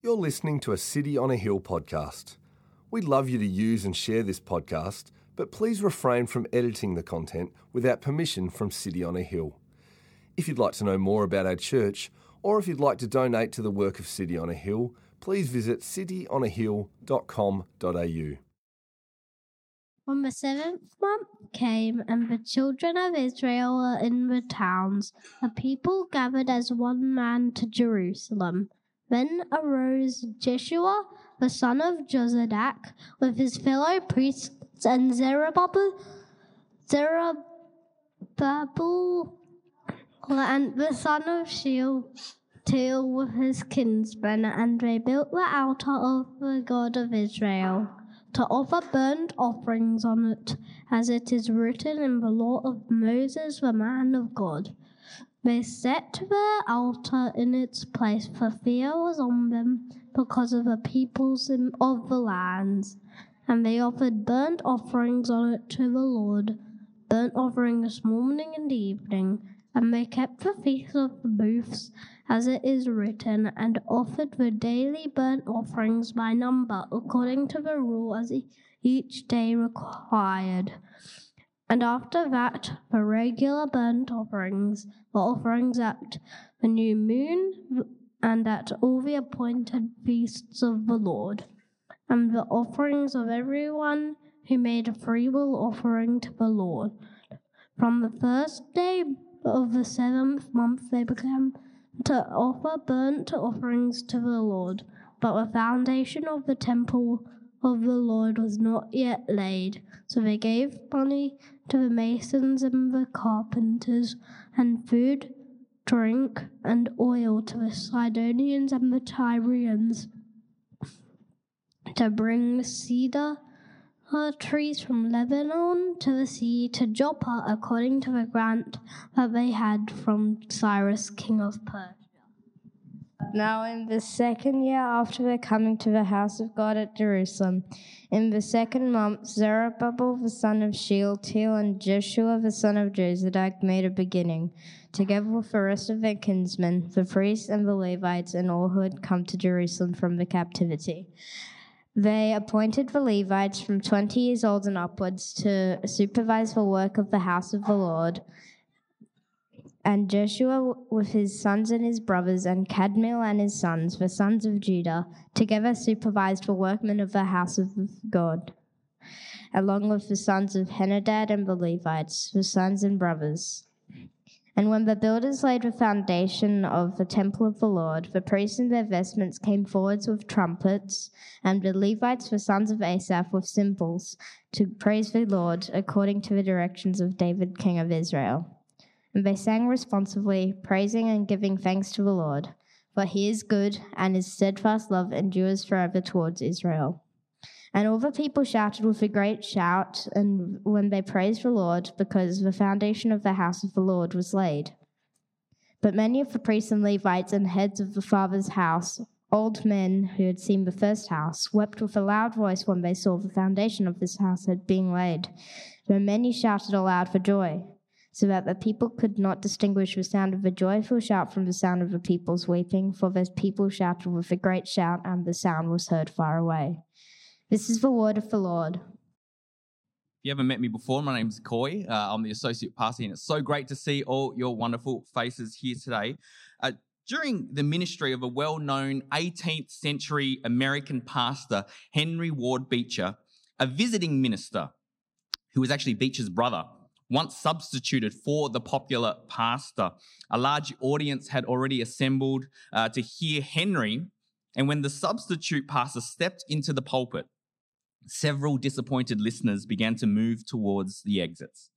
You're listening to a City on a Hill podcast. We'd love you to use and share this podcast, but please refrain from editing the content without permission from City on a Hill. If you'd like to know more about our church, or if you'd like to donate to the work of City on a Hill, please visit cityonahill.com.au. When the seventh month came, and the children of Israel were in the towns, the people gathered as one man to Jerusalem. Then arose Jeshua, the son of Jozadak, with his fellow priests, and Zerubbabel, Zerubbabel, and the son of Shealtiel with his kinsmen, and they built the altar of the God of Israel to offer burnt offerings on it, as it is written in the law of Moses, the man of God. They set the altar in its place, for fear was on them because of the peoples of the lands. And they offered burnt offerings on it to the Lord, burnt offerings morning and evening. And they kept the feast of the booths, as it is written, and offered the daily burnt offerings by number, according to the rule as each day required. And after that, the regular burnt offerings, the offerings at the new moon, and at all the appointed feasts of the Lord, and the offerings of everyone who made a freewill offering to the Lord. From the first day of the seventh month, they began to offer burnt offerings to the Lord, but the foundation of the temple of the Lord was not yet laid. So they gave money to the masons and the carpenters, and food, drink, and oil to the Sidonians and the Tyrians to bring the cedar uh, trees from Lebanon to the sea to Joppa according to the grant that they had from Cyrus, king of Persia. Now, in the second year after their coming to the house of God at Jerusalem, in the second month, Zerubbabel the son of Shealtiel and Jeshua the son of Jozadak made a beginning, together with the rest of their kinsmen, the priests and the Levites, and all who had come to Jerusalem from the captivity. They appointed the Levites from 20 years old and upwards to supervise the work of the house of the Lord and Jeshua with his sons and his brothers, and Kadmiel and his sons, the sons of Judah, together supervised the workmen of the house of God, along with the sons of Henadad and the Levites, the sons and brothers. And when the builders laid the foundation of the temple of the Lord, the priests in their vestments came forwards with trumpets, and the Levites, the sons of Asaph, with cymbals, to praise the Lord according to the directions of David, king of Israel. And they sang responsively, praising and giving thanks to the Lord, for he is good, and his steadfast love endures forever towards Israel. And all the people shouted with a great shout, and when they praised the Lord, because the foundation of the house of the Lord was laid. But many of the priests and Levites and heads of the father's house, old men who had seen the first house, wept with a loud voice when they saw the foundation of this house had been laid. Though many shouted aloud for joy so that the people could not distinguish the sound of a joyful shout from the sound of the people's weeping, for the people shouted with a great shout, and the sound was heard far away. This is the word of the Lord. If you haven't met me before, my name is Coy. Uh, I'm the associate pastor, and it's so great to see all your wonderful faces here today. Uh, during the ministry of a well known 18th century American pastor, Henry Ward Beecher, a visiting minister who was actually Beecher's brother, once substituted for the popular pastor. A large audience had already assembled uh, to hear Henry, and when the substitute pastor stepped into the pulpit, several disappointed listeners began to move towards the exits.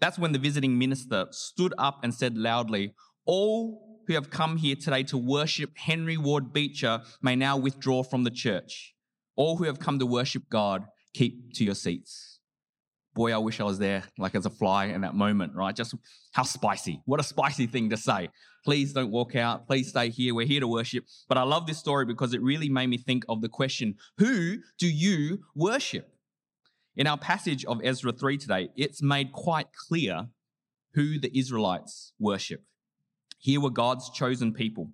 That's when the visiting minister stood up and said loudly, All who have come here today to worship Henry Ward Beecher may now withdraw from the church. All who have come to worship God, keep to your seats boy, I wish I was there, like as a fly in that moment, right? Just how spicy. What a spicy thing to say. Please don't walk out. Please stay here. We're here to worship. But I love this story because it really made me think of the question who do you worship? In our passage of Ezra 3 today, it's made quite clear who the Israelites worship. Here were God's chosen people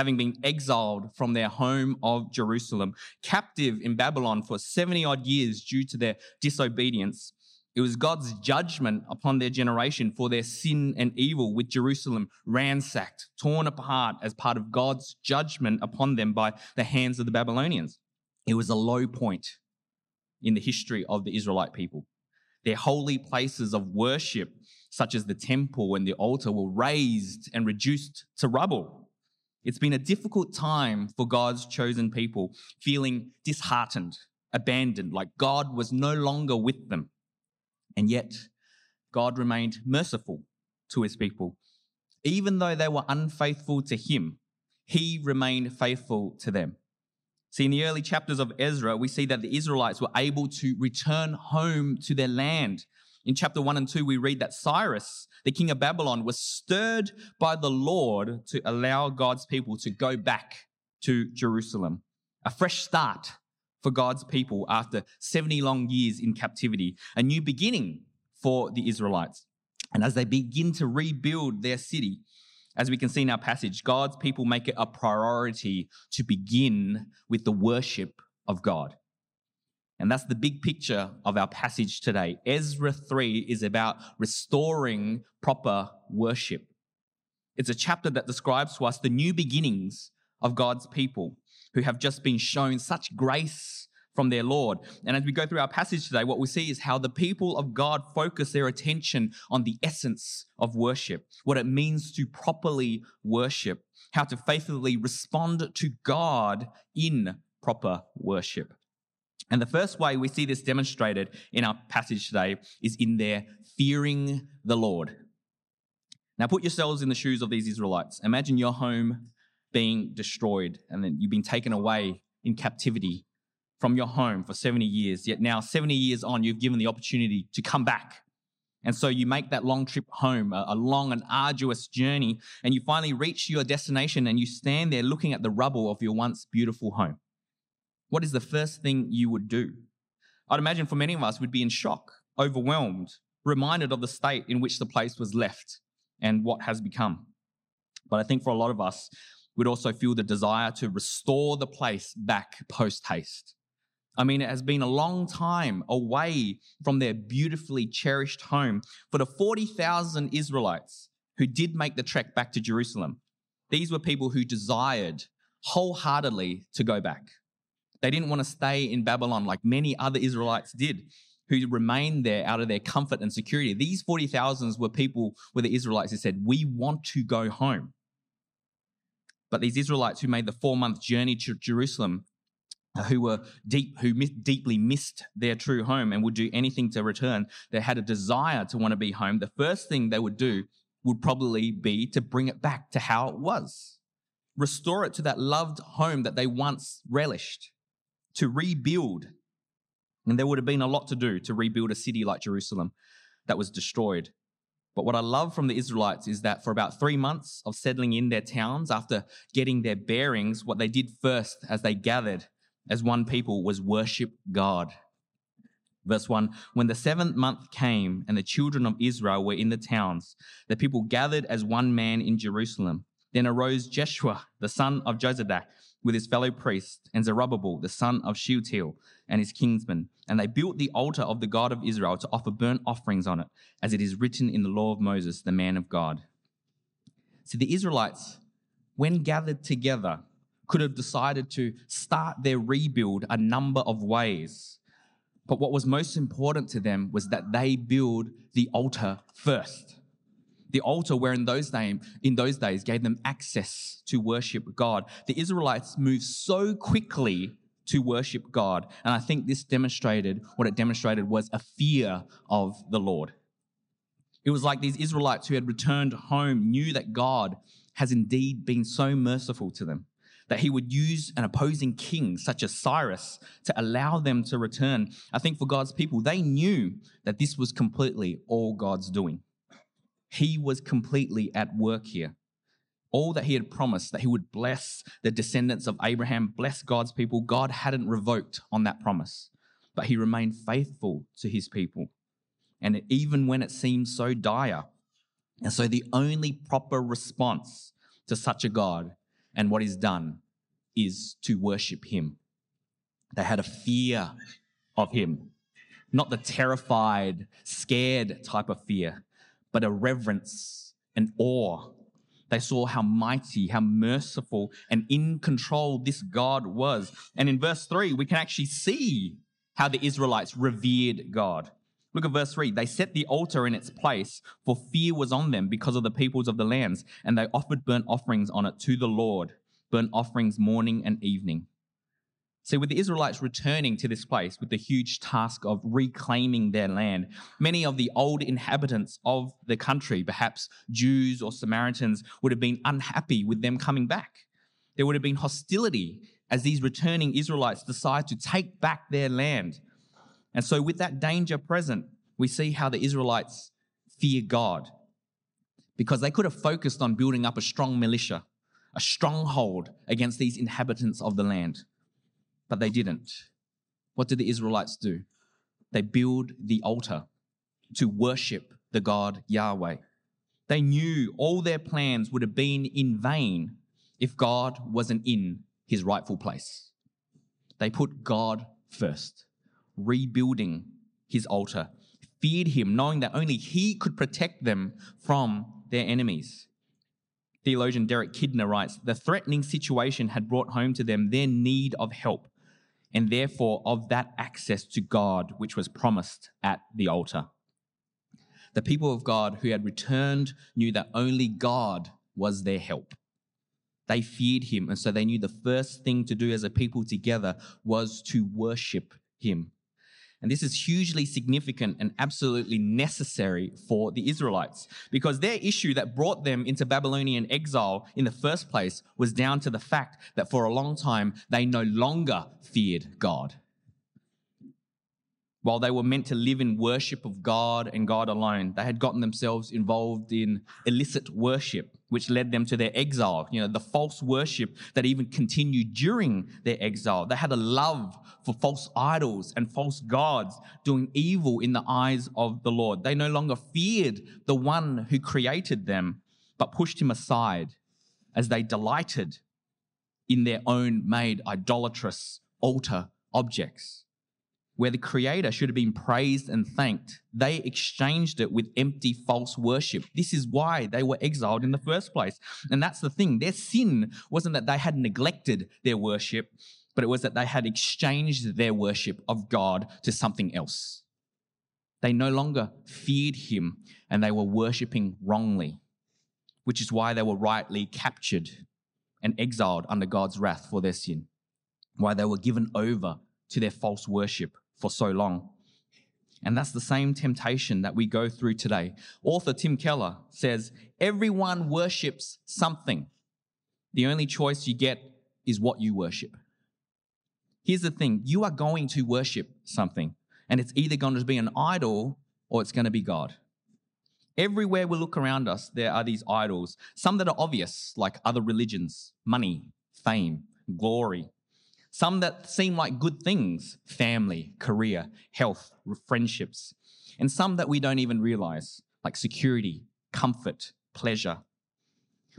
having been exiled from their home of Jerusalem, captive in Babylon for 70 odd years due to their disobedience. It was God's judgment upon their generation for their sin and evil, with Jerusalem ransacked, torn apart as part of God's judgment upon them by the hands of the Babylonians. It was a low point in the history of the Israelite people. Their holy places of worship, such as the temple and the altar, were razed and reduced to rubble. It's been a difficult time for God's chosen people, feeling disheartened, abandoned, like God was no longer with them. And yet, God remained merciful to his people. Even though they were unfaithful to him, he remained faithful to them. See, in the early chapters of Ezra, we see that the Israelites were able to return home to their land. In chapter 1 and 2, we read that Cyrus, the king of Babylon, was stirred by the Lord to allow God's people to go back to Jerusalem. A fresh start for God's people after 70 long years in captivity, a new beginning for the Israelites. And as they begin to rebuild their city, as we can see in our passage, God's people make it a priority to begin with the worship of God. And that's the big picture of our passage today. Ezra 3 is about restoring proper worship. It's a chapter that describes to us the new beginnings of God's people who have just been shown such grace from their Lord. And as we go through our passage today, what we see is how the people of God focus their attention on the essence of worship, what it means to properly worship, how to faithfully respond to God in proper worship. And the first way we see this demonstrated in our passage today is in their fearing the Lord. Now, put yourselves in the shoes of these Israelites. Imagine your home being destroyed and then you've been taken away in captivity from your home for 70 years. Yet now, 70 years on, you've given the opportunity to come back. And so you make that long trip home, a, long and arduous journey, and you finally reach your destination and you stand there looking at the rubble of your once beautiful home. What is the first thing you would do? I'd imagine for many of us, we'd be in shock, overwhelmed, reminded of the state in which the place was left and what has become. But I think for a lot of us, we'd also feel the desire to restore the place back post haste. I mean, it has been a long time away from their beautifully cherished home for the 40,000 Israelites who did make the trek back to Jerusalem. These were people who desired wholeheartedly to go back. They didn't want to stay in Babylon like many other Israelites did, who remained there out of their comfort and security. These 40,000s were people, were the Israelites who said, We want to go home. But these Israelites who made the four month journey to Jerusalem uh, who were deep, who deeply missed their true home and would do anything to return, they had a desire to want to be home. The first thing they would do would probably be to bring it back to how it was, restore it to that loved home that they once relished, to rebuild. And there would have been a lot to do to rebuild a city like Jerusalem that was destroyed. But what I love from the Israelites is that for about three months of settling in their towns, after getting their bearings, what they did first as they gathered as one people was worship God. Verse 1 When the seventh month came and the children of Israel were in the towns, the people gathered as one man in Jerusalem. Then arose Jeshua, the son of Jozadak, with his fellow priests, and Zerubbabel, the son of Shealtiel, and his kinsmen. And they built the altar of the God of Israel to offer burnt offerings on it, as it is written in the law of Moses, the man of God. See, the Israelites, when gathered together, could have decided to start their rebuild a number of ways. But what was most important to them was that they build the altar first. The altar, where in those, days, in those days gave them access to worship God. The Israelites moved so quickly to worship God. And I think this demonstrated what it demonstrated was a fear of the Lord. It was like these Israelites who had returned home knew that God has indeed been so merciful to them that he would use an opposing king such as Cyrus to allow them to return. I think for God's people, they knew that this was completely all God's doing. He was completely at work here. All that he had promised, that he would bless the descendants of Abraham, bless God's people, God hadn't revoked on that promise, but he remained faithful to his people. And even when it seemed so dire. And so the only proper response to such a God and what is done is to worship him. They had a fear of him, not the terrified, scared type of fear, but a reverence and awe. They saw how mighty, how merciful, and in control this God was. And in verse 3, we can actually see how the Israelites revered God. Look at verse 3. They set the altar in its place, for fear was on them because of the peoples of the lands, and they offered burnt offerings on it to the Lord, burnt offerings morning and evening. See, with the Israelites returning to this place with the huge task of reclaiming their land, many of the old inhabitants of the country, perhaps Jews or Samaritans, would have been unhappy with them coming back. There would have been hostility as these returning Israelites decide to take back their land. And so, with that danger present, we see how the Israelites fear God because they could have focused on building up a strong militia, a stronghold against these inhabitants of the land but they didn't. What did the Israelites do? They build the altar to worship the God Yahweh. They knew all their plans would have been in vain if God wasn't in his rightful place. They put God first, rebuilding his altar, feared him, knowing that only he could protect them from their enemies. Theologian Derek Kidner writes The threatening situation had brought home to them their need of help and therefore of that access to God which was promised at the altar. The people of God who had returned knew that only God was their help. They feared him, and so they knew the first thing to do as a people together was to worship him. And this is hugely significant and absolutely necessary for the Israelites because their issue that brought them into Babylonian exile in the first place was down to the fact that for a long time they no longer feared God. While they were meant to live in worship of God and God alone, they had gotten themselves involved in illicit worship, which led them to their exile. You know, the false worship that even continued during their exile. They had a love for false idols and false gods, doing evil in the eyes of the Lord. They no longer feared the one who created them, but pushed him aside as they delighted in their own made idolatrous altar objects where the Creator should have been praised and thanked, they exchanged it with empty false worship. This is why they were exiled in the first place. And that's the thing. Their sin wasn't that they had neglected their worship, but it was that they had exchanged their worship of God to something else. They no longer feared Him and they were worshiping wrongly, which is why they were rightly captured and exiled under God's wrath for their sin, why they were given over to their false worship for so long. And that's the same temptation that we go through today. Author Tim Keller says, Everyone worships something. The only choice you get is what you worship. Here's the thing you are going to worship something, and it's either going to be an idol or it's going to be God. Everywhere we look around us, there are these idols, some that are obvious, like other religions, money, fame, glory, some that seem like good things family, career, health, friendships, and some that we don't even realize, like security, comfort, pleasure.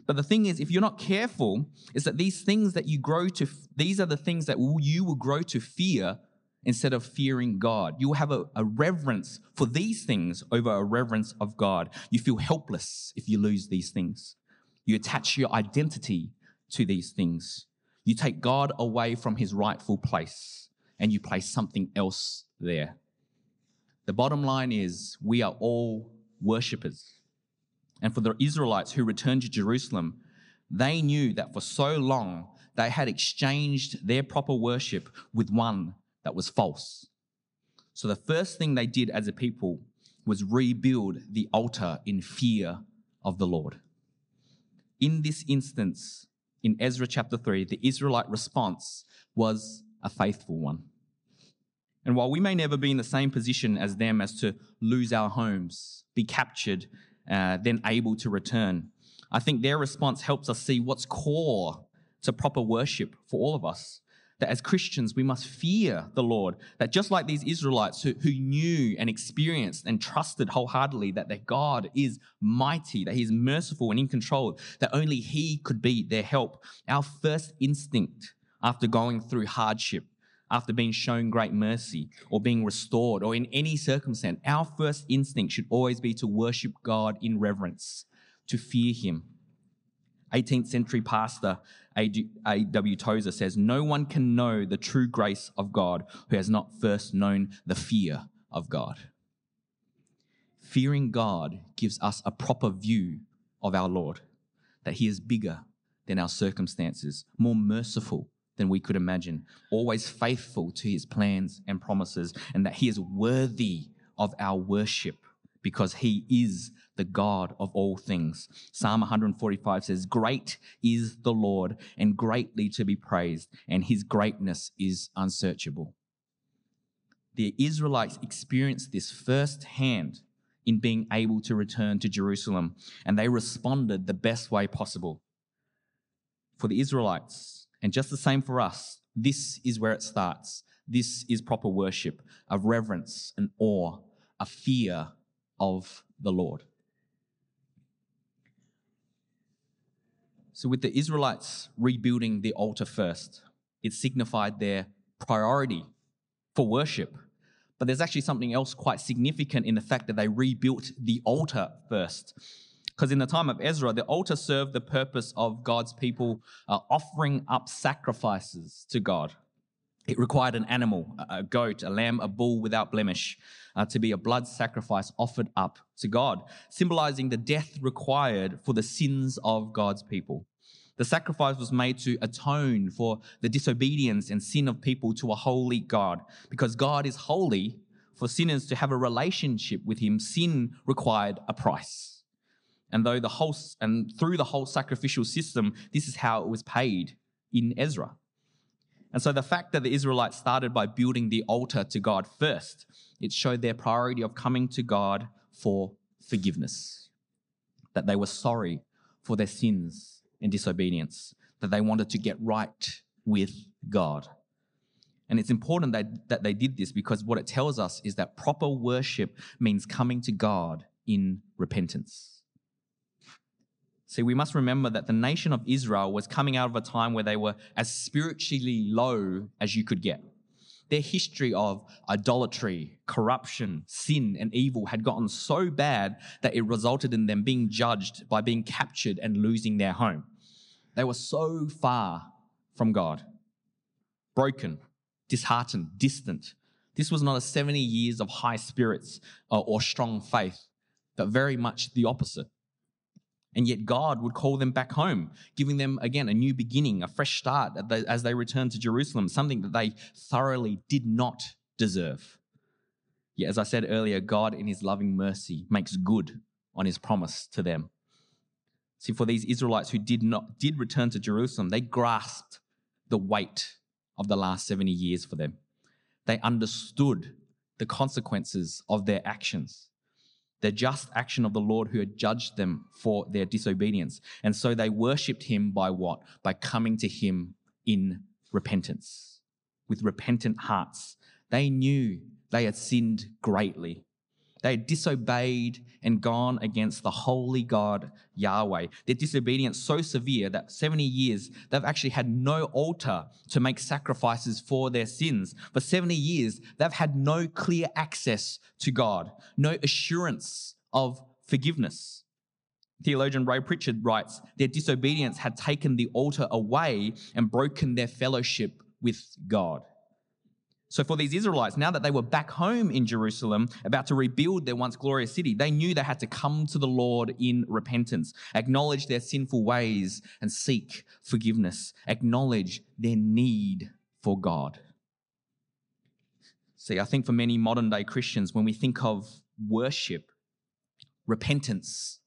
But the thing is, if you're not careful, is that these things that you grow to, these are the things that you will grow to fear instead of fearing God. You will have a, a, reverence for these things over a reverence of God. You feel helpless if you lose these things. You attach your identity to these things. You take God away from his rightful place and you place something else there. The bottom line is we are all worshippers. And for the Israelites who returned to Jerusalem, they knew that for so long they had exchanged their proper worship with one that was false. So the first thing they did as a people was rebuild the altar in fear of the Lord. In this instance, in Ezra chapter 3, the Israelite response was a faithful one. And while we may never be in the same position as them as to lose our homes, be captured, uh, then able to return, I think their response helps us see what's core to proper worship for all of us. That as Christians, we must fear the Lord. That just like these Israelites who, who knew and experienced and trusted wholeheartedly that their God is mighty, that He is merciful and in control, that only He could be their help, our first instinct after going through hardship, after being shown great mercy or being restored or in any circumstance, our first instinct should always be to worship God in reverence, to fear Him. 18th century pastor A.W. Tozer says, No one can know the true grace of God who has not first known the fear of God. Fearing God gives us a proper view of our Lord, that He is bigger than our circumstances, more merciful than we could imagine, always faithful to His plans and promises, and that He is worthy of our worship because He is the God of all things. Psalm 145 says, Great is the Lord and greatly to be praised, and his greatness is unsearchable. The Israelites experienced this firsthand in being able to return to Jerusalem, and they responded the best way possible. For the Israelites, and just the same for us, this is where it starts. This is proper worship, a reverence, an awe, a fear of the Lord. So, with the Israelites rebuilding the altar first, it signified their priority for worship. But there's actually something else quite significant in the fact that they rebuilt the altar first. Because in the time of Ezra, the altar served the purpose of God's people uh, offering up sacrifices to God. It required an animal, a goat, a lamb, a bull without blemish, uh, to be a blood sacrifice offered up to God, symbolizing the death required for the sins of God's people. The sacrifice was made to atone for the disobedience and sin of people to a holy God. Because God is holy, for sinners to have a relationship with Him, sin required a price. And though the whole and through the whole sacrificial system, this is how it was paid in Ezra. And so the fact that the Israelites started by building the altar to God first, it showed their priority of coming to God for forgiveness. That they were sorry for their sins and disobedience, that they wanted to get right with God. And it's important that, that they did this because what it tells us is that proper worship means coming to God in repentance. See, we must remember that the nation of Israel was coming out of a time where they were as spiritually low as you could get. Their history of idolatry, corruption, sin, and evil had gotten so bad that it resulted in them being judged by being captured and losing their home. They were so far from God, broken, disheartened, distant. This was not a 70 years of high spirits uh, or strong faith, but very much the opposite. And yet, God would call them back home, giving them again a new beginning, a fresh start as they returned to Jerusalem, something that they thoroughly did not deserve. Yet, as I said earlier, God, in His loving mercy, makes good on His promise to them. See, for these Israelites who did not did return to Jerusalem, they grasped the weight of the last 70 years for them. They understood the consequences of their actions, the just action of the Lord who had judged them for their disobedience. And so they worshipped him by what? By coming to him in repentance, with repentant hearts. They knew they had sinned greatly they had disobeyed and gone against the holy God Yahweh. Their disobedience so severe that 70 years they've actually had no altar to make sacrifices for their sins. For 70 years, they've had no clear access to God, no assurance of forgiveness. Theologian Ray Pritchard writes, their disobedience had taken the altar away and broken their fellowship with God. So, for these Israelites, now that they were back home in Jerusalem, about to rebuild their once glorious city, they knew they had to come to the Lord in repentance, acknowledge their sinful ways, and seek forgiveness, acknowledge their need for God. See, I think for many modern day Christians, when we think of worship, repentance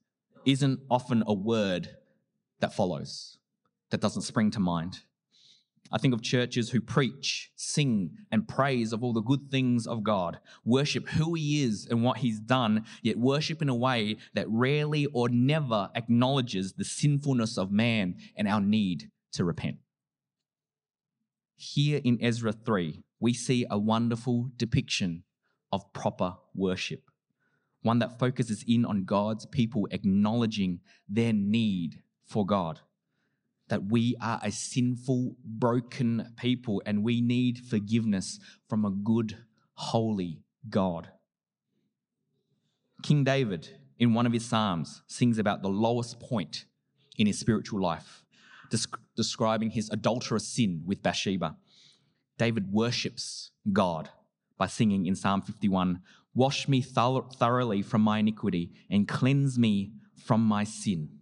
isn't often a word that follows, that doesn't spring to mind. I think of churches who preach, sing, and praise of all the good things of God, worship who He is and what He's done, yet worship in a way that rarely or never acknowledges the sinfulness of man and our need to repent. Here in Ezra 3, we see a wonderful depiction of proper worship, one that focuses in on God's people acknowledging their need for God. That we are a sinful, broken people and we need forgiveness from a good, holy God. King David, in one of his Psalms, sings about the lowest point in his spiritual life, describing his adulterous sin with Bathsheba. David worships God by singing in Psalm 51 Wash me thoroughly from my iniquity and cleanse me from my sin.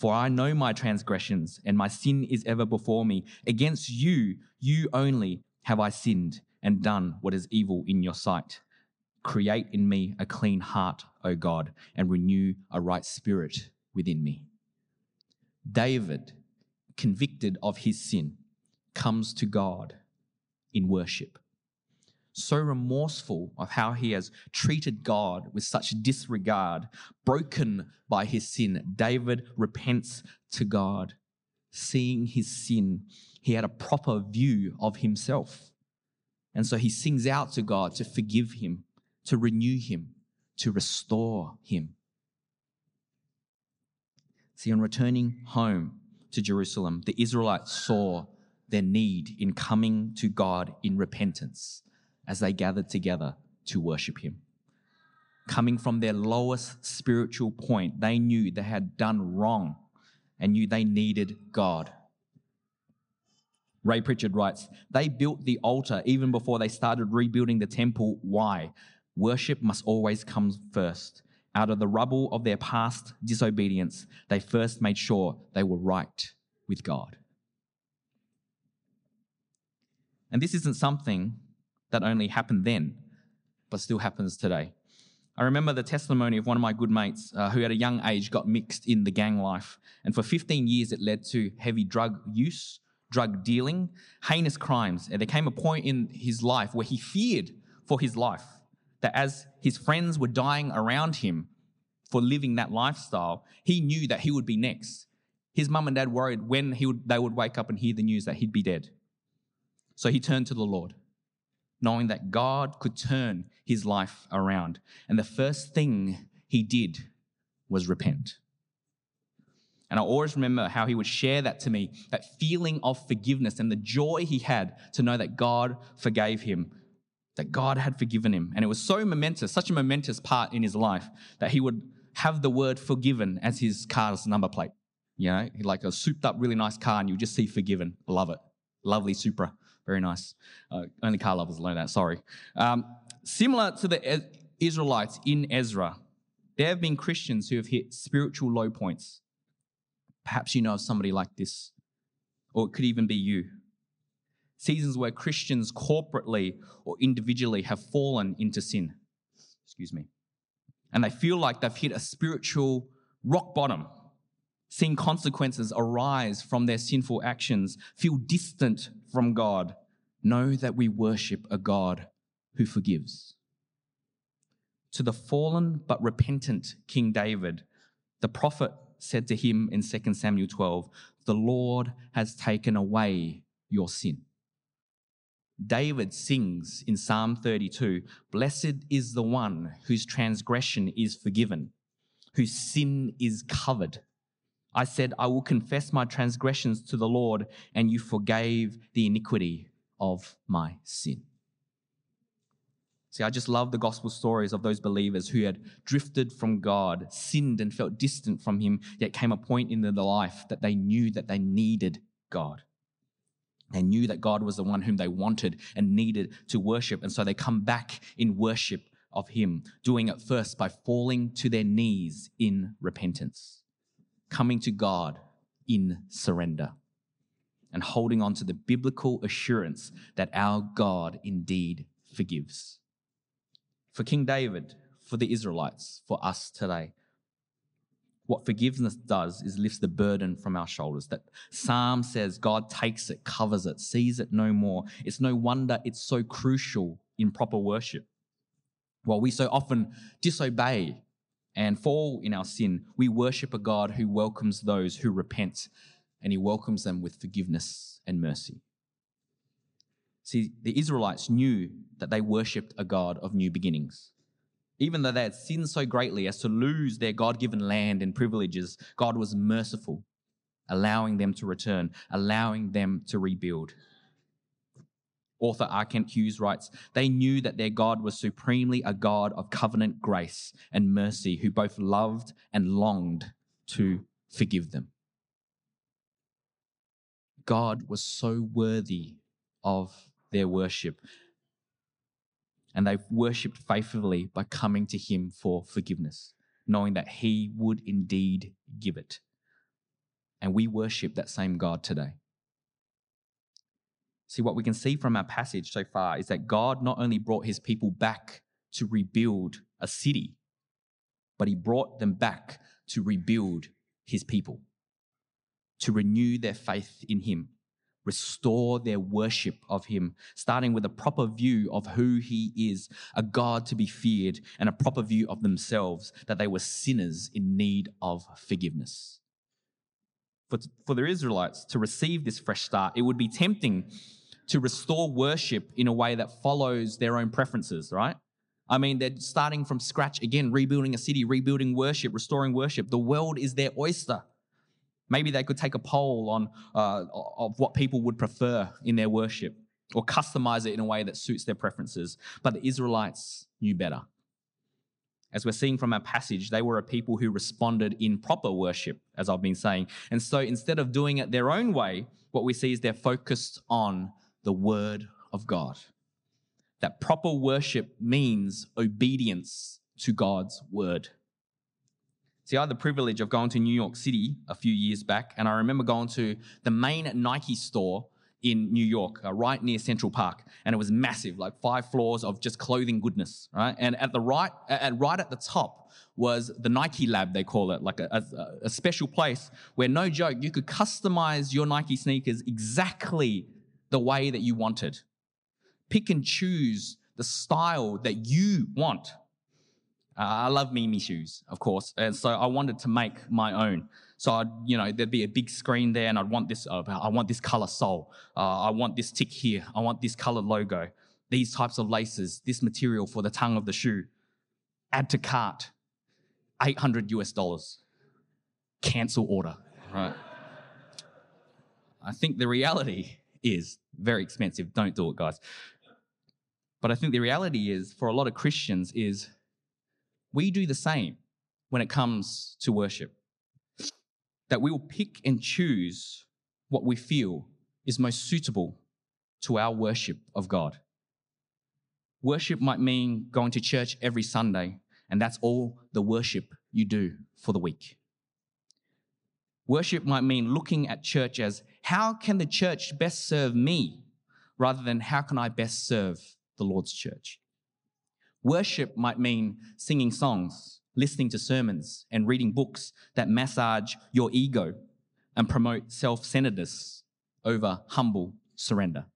For I know my transgressions, and my sin is ever before me. Against you, you only, have I sinned and done what is evil in your sight. Create in me a clean heart, O God, and renew a right spirit within me. David, convicted of his sin, comes to God in worship. So remorseful of how he has treated God with such disregard, broken by his sin, David repents to God. Seeing his sin, he had a proper view of himself. And so he sings out to God to forgive him, to renew him, to restore him. See, on returning home to Jerusalem, the Israelites saw their need in coming to God in repentance as they gathered together to worship Him. Coming from their lowest spiritual point, they knew they had done wrong and knew they needed God. Ray Pritchard writes, They built the altar even before they started rebuilding the temple. Why? Worship must always come first. Out of the rubble of their past disobedience, they first made sure they were right with God. And this isn't something that only happened then, but still happens today. I remember the testimony of one of my good mates uh, who, at a young age, got mixed in the gang life. And for 15 years, it led to heavy drug use, drug dealing, heinous crimes. And there came a point in his life where he feared for his life, that as his friends were dying around him for living that lifestyle, he knew that he would be next. His mum and dad worried when he would, they would wake up and hear the news that he'd be dead. So he turned to the Lord, knowing that God could turn his life around. And the first thing he did was repent. And I always remember how he would share that to me that feeling of forgiveness and the joy he had to know that God forgave him, that God had forgiven him. And it was so momentous, such a momentous part in his life that he would have the word forgiven as his car's number plate. You know, like a souped up, really nice car, and you just see forgiven. Love it. Lovely Supra. Very nice. Uh, only car lovers know that, sorry. Um, similar to the Israelites in Ezra, there have been Christians who have hit spiritual low points. Perhaps you know of somebody like this, or it could even be you. Seasons where Christians corporately or individually have fallen into sin. Excuse me. And they feel like they've hit a spiritual rock bottom seeing consequences arise from their sinful actions, feel distant from God, know that we worship a God who forgives. To the fallen but repentant King David, the prophet said to him in 2 Samuel 12, The Lord has taken away your sin. David sings in Psalm 32 Blessed is the one whose transgression is forgiven, whose sin is covered. I said, I will confess my transgressions to the Lord, and you forgave the iniquity of my sin. See, I just love the gospel stories of those believers who had drifted from God, sinned and felt distant from Him, yet came a point in their life that they knew that they needed God. They knew that God was the one whom they wanted and needed to worship. And so they come back in worship of Him, doing it first by falling to their knees in repentance coming to God in surrender and holding on to the biblical assurance that our God indeed forgives. For King David, for the Israelites, for us today, what forgiveness does is lifts the burden from our shoulders. That Psalm says God takes it, covers it, sees it no more. It's no wonder it's so crucial in proper worship. While we so often disobey and fall in our sin, we worship a God who welcomes those who repent and he welcomes them with forgiveness and mercy. See, the Israelites knew that they worshipped a God of new beginnings. Even though they had sinned so greatly as to lose their God given land and privileges, God was merciful, allowing them to return, allowing them to rebuild. Author R. Kent Hughes writes, They knew that their God was supremely a God of covenant grace and mercy who both loved and longed to forgive them. God was so worthy of their worship. And they worshipped faithfully by coming to Him for forgiveness, knowing that He would indeed give it. And we worship that same God today. See, what we can see from our passage so far is that God not only brought his people back to rebuild a city, but he brought them back to rebuild his people, to renew their faith in him, restore their worship of him, starting with a proper view of who he is, a God to be feared, and a proper view of themselves, that they were sinners in need of forgiveness. For, for the Israelites to receive this fresh start, it would be tempting to restore worship in a way that follows their own preferences, right? I mean, they're starting from scratch again, rebuilding a city, rebuilding worship, restoring worship. The world is their oyster. Maybe they could take a poll on uh, of what people would prefer in their worship or customize it in a way that suits their preferences. But the Israelites knew better. As we're seeing from our passage, they were a people who responded in proper worship, as I've been saying. And so instead of doing it their own way, what we see is they're focused on the word of God. That proper worship means obedience to God's word. See, I had the privilege of going to New York City a few years back, and I remember going to the main Nike store in New York, uh, right near Central Park, and it was massive, like five floors of just clothing goodness, right? And at the right, and right at the top was the Nike Lab, they call it, like a, a, a special place where, no joke, you could customize your Nike sneakers exactly the way that you wanted. Pick and choose the style that you want. Uh, I love Mimi shoes, of course, and so I wanted to make my own. So I'd, you know, there'd be a big screen there, and I'd want this. Uh, I want this color sole. Uh, I want this tick here. I want this color logo. These types of laces. This material for the tongue of the shoe. Add to cart. Eight hundred US dollars. Cancel order. Right. I think the reality is very expensive. Don't do it, guys. But I think the reality is, for a lot of Christians, is we do the same when it comes to worship. That we will pick and choose what we feel is most suitable to our worship of God. Worship might mean going to church every Sunday, and that's all the worship you do for the week. Worship might mean looking at church as how can the church best serve me rather than how can I best serve the Lord's church? Worship might mean singing songs, listening to sermons, and reading books that massage your ego and promote self centeredness over humble surrender.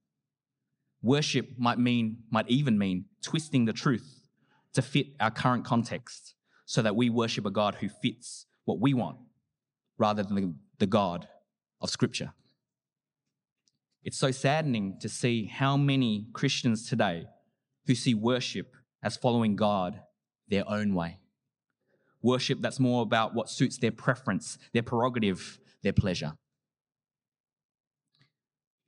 Worship might mean, might even mean twisting the truth to fit our current context so that we worship a God who fits what we want rather than the God of Scripture. It's so saddening to see how many Christians today who see worship as following God their own way. Worship that's more about what suits their preference, their prerogative, their pleasure.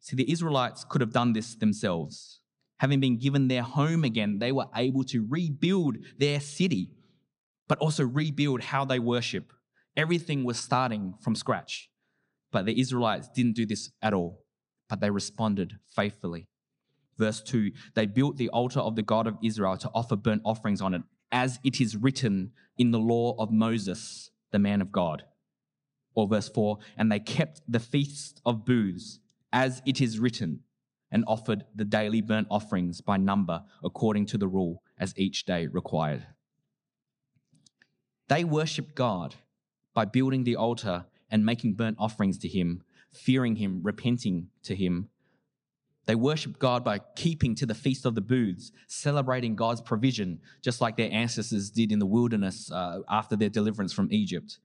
See, the Israelites could have done this themselves. Having been given their home again, they were able to rebuild their city, but also rebuild how they worship Everything was starting from scratch. But the Israelites didn't do this at all, but they responded faithfully. Verse 2 They built the altar of the God of Israel to offer burnt offerings on it, as it is written in the law of Moses, the man of God. Or verse 4 And they kept the feast of booths, as it is written, and offered the daily burnt offerings by number according to the rule as each day required. They worshiped God by building the altar and making burnt offerings to him, fearing him, repenting to him. They worshiped God by keeping to the Feast of the Booths, celebrating God's provision, just like their ancestors did in the wilderness uh, after their deliverance from Egypt.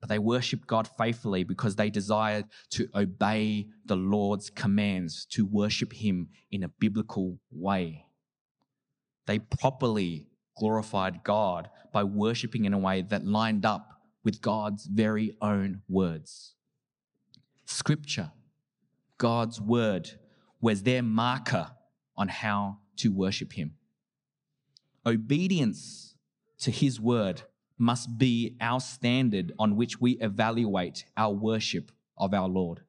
but they worshiped God faithfully because they desired to obey the Lord's commands, to worship Him in a biblical way. They properly glorified God by worshiping in a way that lined up with God's very own words. Scripture, God's word, was their marker on how to worship Him. Obedience to His word must be our standard on which we evaluate our worship of our Lord.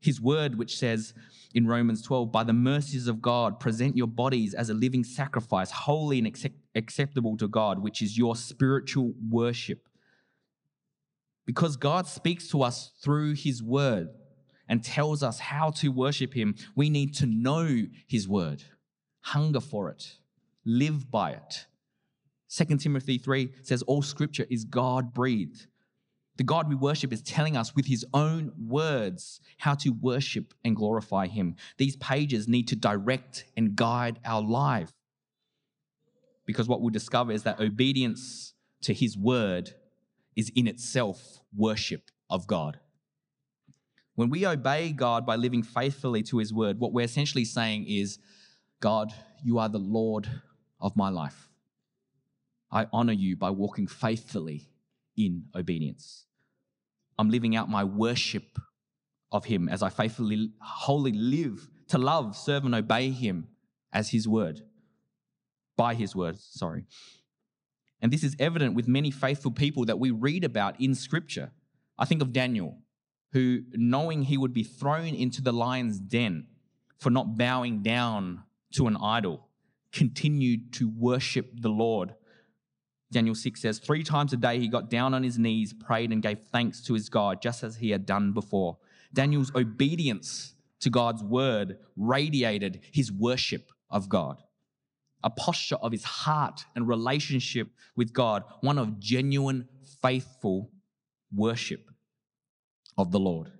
His word, which says in Romans 12, by the mercies of God, present your bodies as a living sacrifice, holy and accept- acceptable to God, which is your spiritual worship. Because God speaks to us through His word and tells us how to worship Him, we need to know His word, hunger for it, live by it. 2 Timothy 3 says, All scripture is God breathed. The God we worship is telling us with his own words how to worship and glorify him. These pages need to direct and guide our life. Because what we'll discover is that obedience to his word is in itself worship of God. When we obey God by living faithfully to his word, what we're essentially saying is, God, you are the Lord of my life. I honor you by walking faithfully in obedience. I'm living out my worship of him as I faithfully, wholly live to love, serve, and obey him as his word, by his word, sorry. And this is evident with many faithful people that we read about in scripture. I think of Daniel, who, knowing he would be thrown into the lion's den for not bowing down to an idol, continued to worship the Lord. Daniel 6 says, Three times a day he got down on his knees, prayed, and gave thanks to his God, just as he had done before. Daniel's obedience to God's word radiated his worship of God, a posture of his heart and relationship with God, one of genuine, faithful worship of the Lord.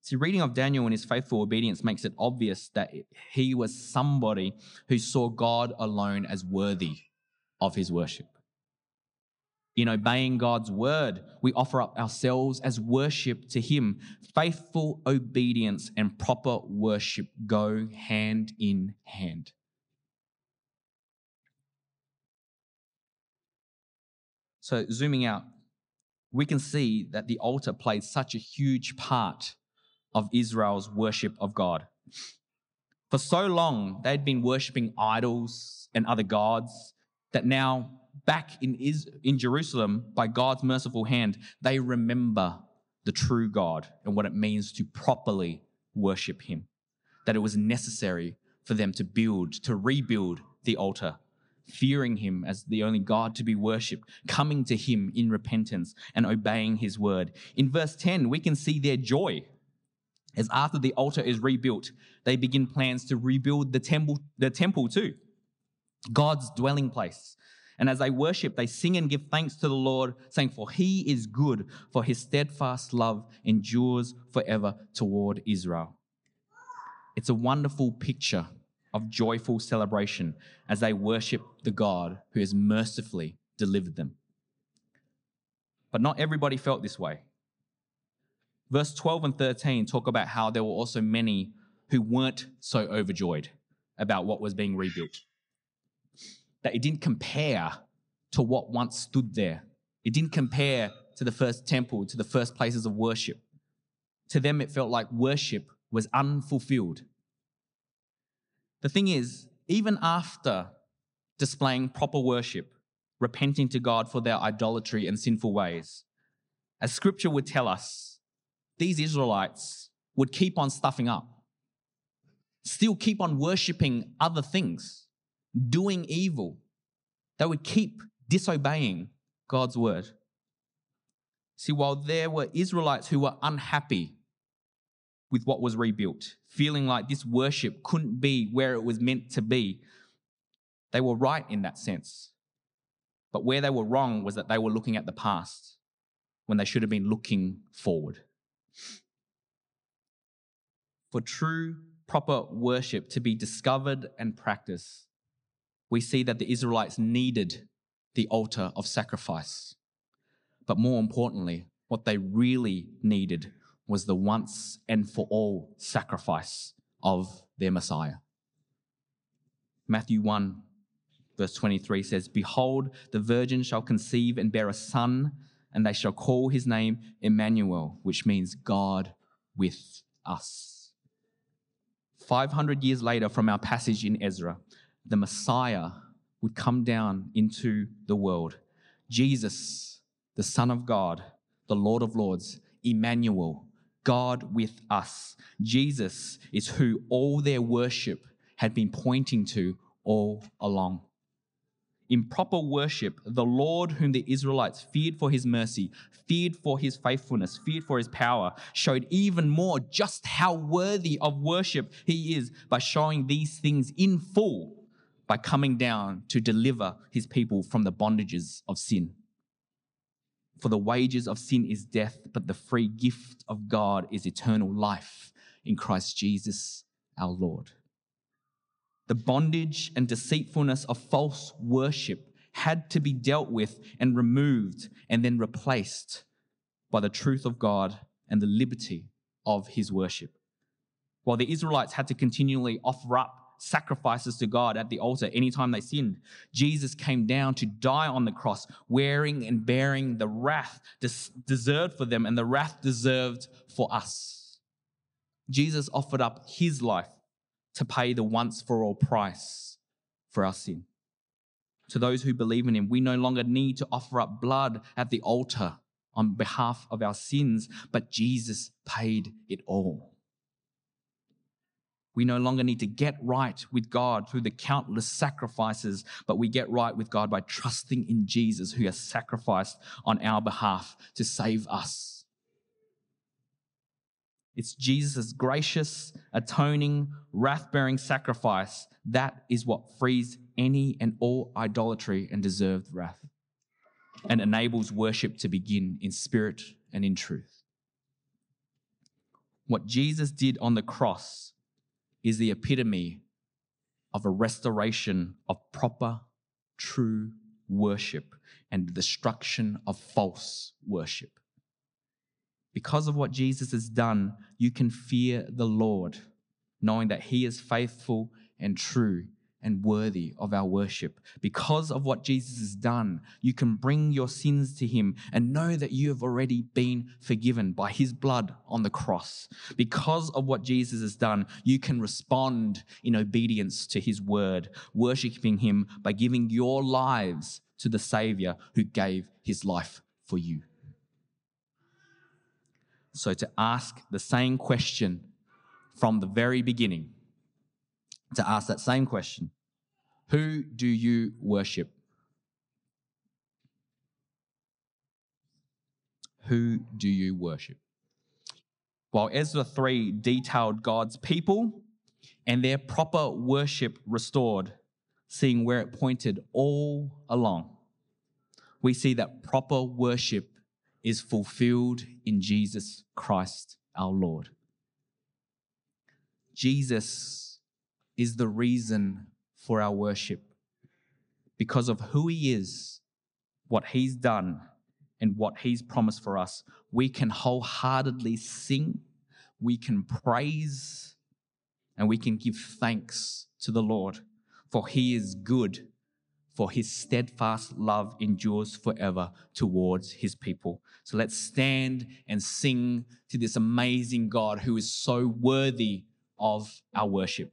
See, reading of Daniel and his faithful obedience makes it obvious that he was somebody who saw God alone as worthy of his worship. In obeying God's word, we offer up ourselves as worship to him. Faithful obedience and proper worship go hand in hand. So, zooming out, we can see that the altar played such a huge part of Israel's worship of God. For so long, they'd been worshiping idols and other gods, that now back in, Is- in Jerusalem, by God's merciful hand, they remember the true God and what it means to properly worship Him. That it was necessary for them to build, to rebuild the altar, fearing Him as the only God to be worshipped, coming to Him in repentance and obeying His word. In verse 10, we can see their joy. As after the altar is rebuilt, they begin plans to rebuild the temple, the temple too. God's dwelling place. And as they worship, they sing and give thanks to the Lord, saying, For he is good, for his steadfast love endures forever toward Israel. It's a wonderful picture of joyful celebration as they worship the God who has mercifully delivered them. But not everybody felt this way. Verse 12 and 13 talk about how there were also many who weren't so overjoyed about what was being rebuilt that it didn't compare to what once stood there. It didn't compare to the first temple, to the first places of worship. To them, it felt like worship was unfulfilled. The thing is, even after displaying proper worship, repenting to God for their idolatry and sinful ways, as scripture would tell us, these Israelites would keep on stuffing up, still keep on worshiping other things doing evil. They would keep disobeying God's word. See, while there were Israelites who were unhappy with what was rebuilt, feeling like this worship couldn't be where it was meant to be, they were right in that sense. But where they were wrong was that they were looking at the past when they should have been looking forward. For true, proper worship to be discovered and practiced, we see that the Israelites needed the altar of sacrifice. But more importantly, what they really needed was the once and for all sacrifice of their Messiah. Matthew 1, verse 23 says, Behold, the virgin shall conceive and bear a son, and they shall call his name Emmanuel, which means God with us. 500 years later, from our passage in Ezra, the Messiah would come down into the world. Jesus, the Son of God, the Lord of Lords, Emmanuel, God with us. Jesus is who all their worship had been pointing to all along. In proper worship, the Lord, whom the Israelites feared for his mercy, feared for his faithfulness, feared for his power, showed even more just how worthy of worship he is by showing these things in full by coming down to deliver his people from the bondages of sin. For the wages of sin is death, but the free gift of God is eternal life in Christ Jesus our Lord. The bondage and deceitfulness of false worship had to be dealt with and removed and then replaced by the truth of God and the liberty of his worship. While the Israelites had to continually offer up sacrifices to God at the altar anytime they sinned. Jesus came down to die on the cross, wearing and bearing the wrath des- deserved for them and the wrath deserved for us. Jesus offered up his life to pay the once for all price for our sin. To those who believe in him, we no longer need to offer up blood at the altar on behalf of our sins, but Jesus paid it all. We no longer need to get right with God through the countless sacrifices, but we get right with God by trusting in Jesus who has sacrificed on our behalf to save us. It's Jesus' gracious, atoning, wrath bearing sacrifice that is what frees any and all idolatry and deserved wrath and enables worship to begin in spirit and in truth. What Jesus did on the cross is the epitome of a restoration of proper, true worship and the destruction of false worship. Because of what Jesus has done, you can fear the Lord, knowing that He is faithful and true and worthy of our worship. Because of what Jesus has done, you can bring your sins to Him and know that you have already been forgiven by His blood on the cross. Because of what Jesus has done, you can respond in obedience to His word, worshiping Him by giving your lives to the Savior who gave His life for you. So, to ask the same question from the very beginning, to ask that same question who do you worship? Who do you worship? While Ezra 3 detailed God's people and their proper worship restored, seeing where it pointed all along, we see that proper worship is fulfilled in Jesus Christ our Lord. Jesus is the reason for our worship because of who He is, what He's done, and what He's promised for us. We can wholeheartedly sing, we can praise, and we can give thanks to the Lord, for He is good, for His steadfast love endures forever towards His people. So let's stand and sing to this amazing God who is so worthy of our worship.